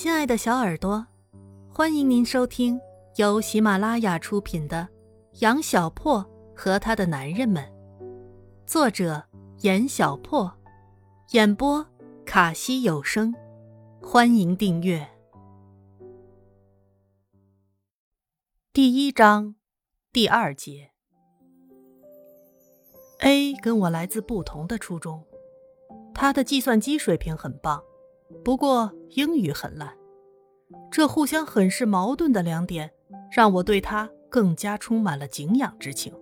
亲爱的小耳朵，欢迎您收听由喜马拉雅出品的《杨小破和他的男人们》，作者严小破，演播卡西有声。欢迎订阅。第一章第二节。A 跟我来自不同的初中，他的计算机水平很棒。不过英语很烂，这互相很是矛盾的两点，让我对他更加充满了敬仰之情。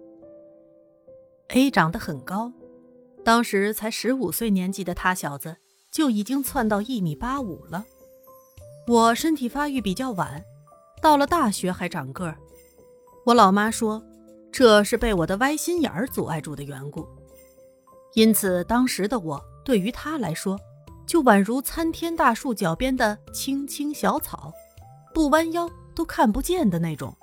A 长得很高，当时才十五岁年纪的他小子就已经窜到一米八五了。我身体发育比较晚，到了大学还长个儿。我老妈说，这是被我的歪心眼儿阻碍住的缘故。因此，当时的我对于他来说。就宛如参天大树脚边的青青小草，不弯腰都看不见的那种。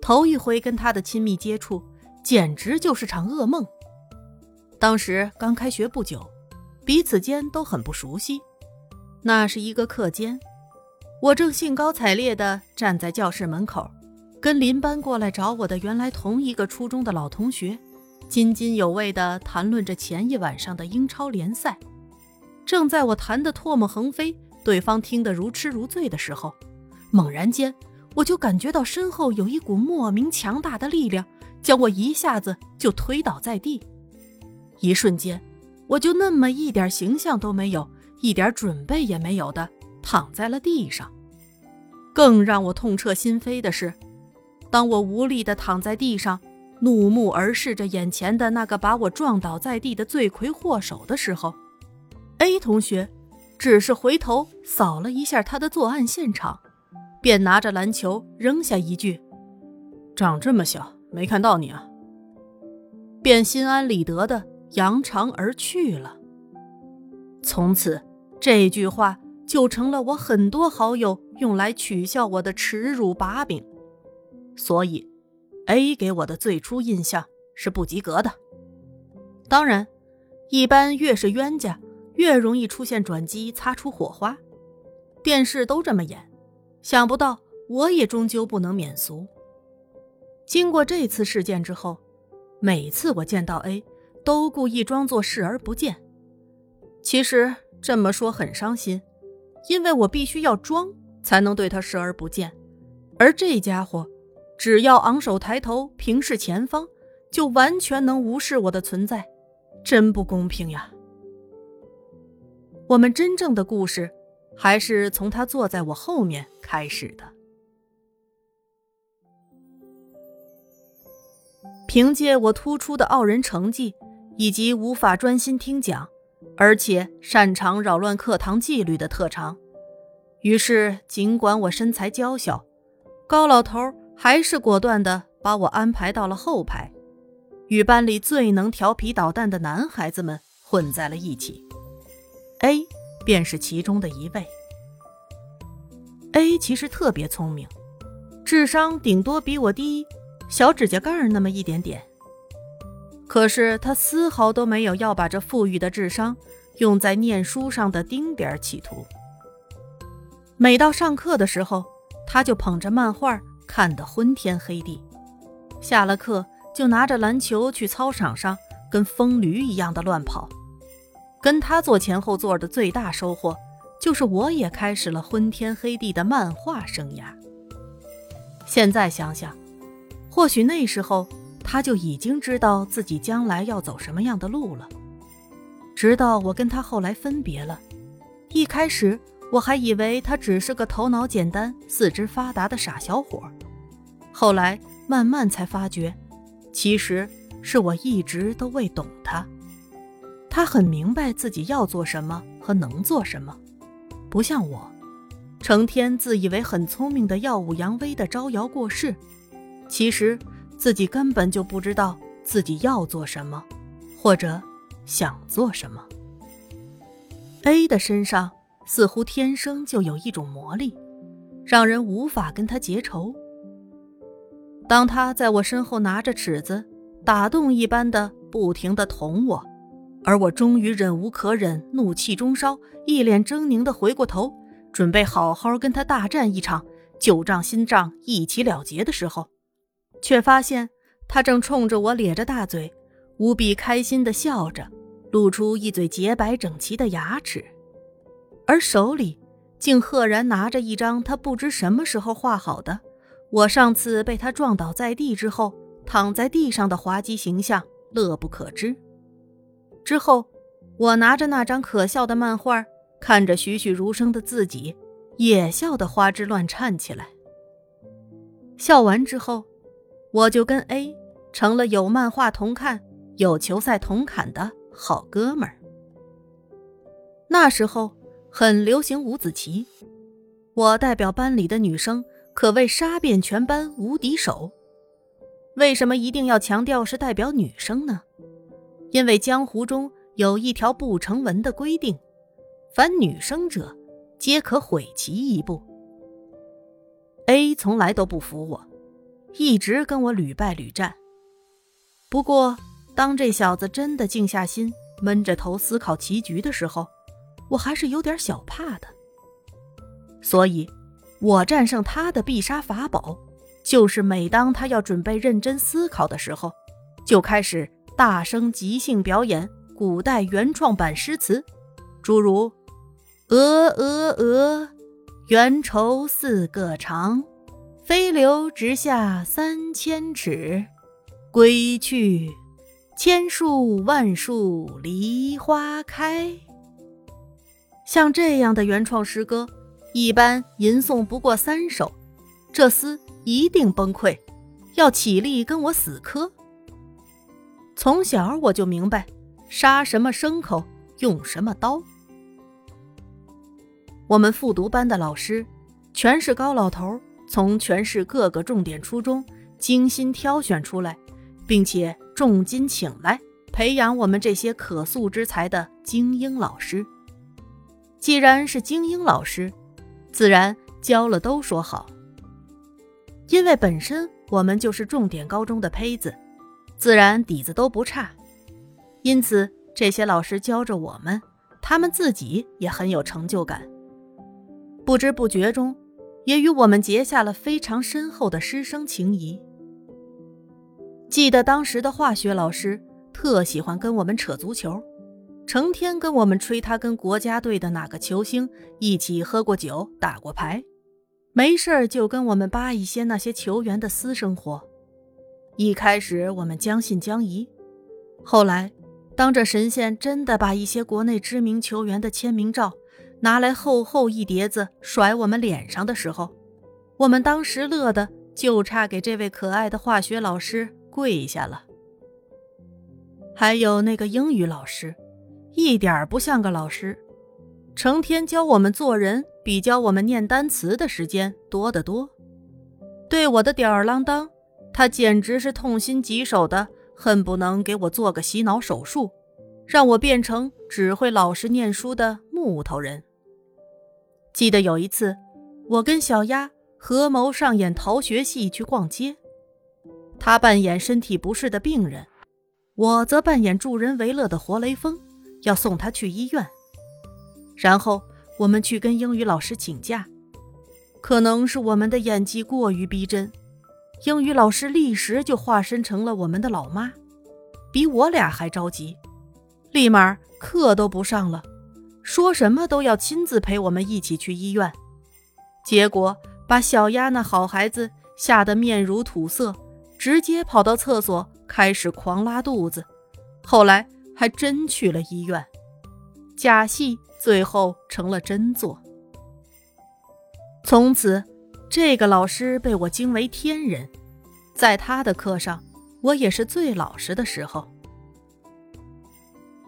头一回跟他的亲密接触，简直就是场噩梦。当时刚开学不久，彼此间都很不熟悉。那是一个课间，我正兴高采烈地站在教室门口，跟邻班过来找我的原来同一个初中的老同学，津津有味地谈论着前一晚上的英超联赛。正在我弹得唾沫横飞，对方听得如痴如醉的时候，猛然间，我就感觉到身后有一股莫名强大的力量，将我一下子就推倒在地。一瞬间，我就那么一点形象都没有，一点准备也没有的躺在了地上。更让我痛彻心扉的是，当我无力地躺在地上，怒目而视着眼前的那个把我撞倒在地的罪魁祸首的时候。A 同学只是回头扫了一下他的作案现场，便拿着篮球扔下一句：“长这么小没看到你啊。”便心安理得的扬长而去了。从此，这句话就成了我很多好友用来取笑我的耻辱把柄。所以，A 给我的最初印象是不及格的。当然，一般越是冤家。越容易出现转机，擦出火花。电视都这么演，想不到我也终究不能免俗。经过这次事件之后，每次我见到 A，都故意装作视而不见。其实这么说很伤心，因为我必须要装才能对他视而不见，而这家伙只要昂首抬头，平视前方，就完全能无视我的存在，真不公平呀！我们真正的故事，还是从他坐在我后面开始的。凭借我突出的傲人成绩，以及无法专心听讲，而且擅长扰乱课堂纪律的特长，于是尽管我身材娇小，高老头还是果断的把我安排到了后排，与班里最能调皮捣蛋的男孩子们混在了一起。A 便是其中的一位。A 其实特别聪明，智商顶多比我低小指甲盖那么一点点。可是他丝毫都没有要把这富裕的智商用在念书上的丁点儿企图。每到上课的时候，他就捧着漫画看得昏天黑地，下了课就拿着篮球去操场上跟疯驴一样的乱跑。跟他坐前后座的最大收获，就是我也开始了昏天黑地的漫画生涯。现在想想，或许那时候他就已经知道自己将来要走什么样的路了。直到我跟他后来分别了，一开始我还以为他只是个头脑简单、四肢发达的傻小伙，后来慢慢才发觉，其实是我一直都未懂他。他很明白自己要做什么和能做什么，不像我，成天自以为很聪明的耀武扬威的招摇过市，其实自己根本就不知道自己要做什么，或者想做什么。A 的身上似乎天生就有一种魔力，让人无法跟他结仇。当他在我身后拿着尺子，打洞一般的不停的捅我。而我终于忍无可忍，怒气中烧，一脸狰狞的回过头，准备好好跟他大战一场，旧账新账一起了结的时候，却发现他正冲着我咧着大嘴，无比开心地笑着，露出一嘴洁白整齐的牙齿，而手里竟赫然拿着一张他不知什么时候画好的我上次被他撞倒在地之后躺在地上的滑稽形象，乐不可支。之后，我拿着那张可笑的漫画。看着栩栩如生的自己，也笑得花枝乱颤起来。笑完之后，我就跟 A 成了有漫画同看、有球赛同砍的好哥们儿。那时候很流行五子棋，我代表班里的女生，可谓杀遍全班无敌手。为什么一定要强调是代表女生呢？因为江湖中有一条不成文的规定。凡女生者，皆可毁其一步。A 从来都不服我，一直跟我屡败屡战。不过，当这小子真的静下心，闷着头思考棋局的时候，我还是有点小怕的。所以，我战胜他的必杀法宝，就是每当他要准备认真思考的时候，就开始大声即兴表演古代原创版诗词，诸如。鹅鹅鹅，缘愁似个长，飞流直下三千尺。归去，千树万树梨花开。像这样的原创诗歌，一般吟诵不过三首，这厮一定崩溃，要起立跟我死磕。从小我就明白，杀什么牲口用什么刀。我们复读班的老师，全是高老头，从全市各个重点初中精心挑选出来，并且重金请来培养我们这些可塑之才的精英老师。既然是精英老师，自然教了都说好。因为本身我们就是重点高中的胚子，自然底子都不差，因此这些老师教着我们，他们自己也很有成就感。不知不觉中，也与我们结下了非常深厚的师生情谊。记得当时的化学老师特喜欢跟我们扯足球，成天跟我们吹他跟国家队的哪个球星一起喝过酒、打过牌，没事就跟我们扒一些那些球员的私生活。一开始我们将信将疑，后来，当这神仙真的把一些国内知名球员的签名照。拿来厚厚一叠子甩我们脸上的时候，我们当时乐的就差给这位可爱的化学老师跪下了。还有那个英语老师，一点不像个老师，成天教我们做人，比教我们念单词的时间多得多。对我的吊儿郎当，他简直是痛心疾首的，恨不能给我做个洗脑手术，让我变成只会老实念书的木头人。记得有一次，我跟小丫合谋上演逃学戏去逛街，他扮演身体不适的病人，我则扮演助人为乐的活雷锋，要送他去医院。然后我们去跟英语老师请假，可能是我们的演技过于逼真，英语老师立时就化身成了我们的老妈，比我俩还着急，立马课都不上了。说什么都要亲自陪我们一起去医院，结果把小丫那好孩子吓得面如土色，直接跑到厕所开始狂拉肚子。后来还真去了医院，假戏最后成了真做。从此，这个老师被我惊为天人，在他的课上，我也是最老实的时候。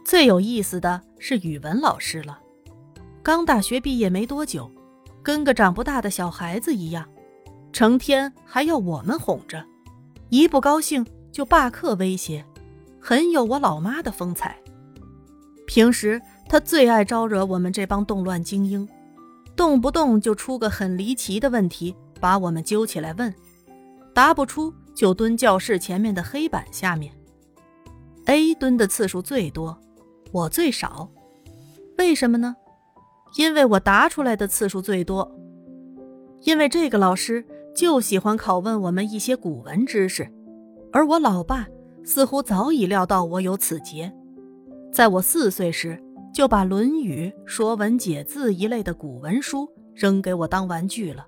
最有意思的是语文老师了，刚大学毕业没多久，跟个长不大的小孩子一样，成天还要我们哄着，一不高兴就罢课威胁，很有我老妈的风采。平时他最爱招惹我们这帮动乱精英，动不动就出个很离奇的问题，把我们揪起来问，答不出就蹲教室前面的黑板下面。A 蹲的次数最多。我最少，为什么呢？因为我答出来的次数最多。因为这个老师就喜欢拷问我们一些古文知识，而我老爸似乎早已料到我有此劫，在我四岁时就把《论语》《说文解字》一类的古文书扔给我当玩具了。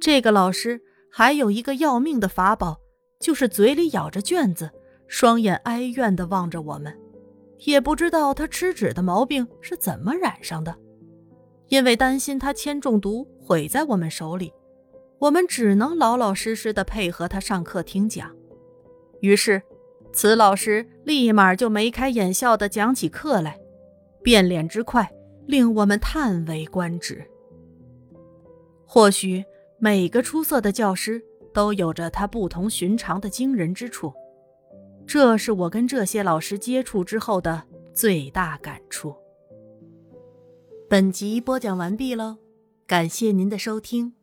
这个老师还有一个要命的法宝，就是嘴里咬着卷子，双眼哀怨地望着我们，也不知道他吃纸的毛病是怎么染上的。因为担心他铅中毒毁在我们手里，我们只能老老实实的配合他上课听讲。于是，此老师立马就眉开眼笑的讲起课来，变脸之快令我们叹为观止。或许每个出色的教师都有着他不同寻常的惊人之处，这是我跟这些老师接触之后的最大感触。本集播讲完毕喽，感谢您的收听。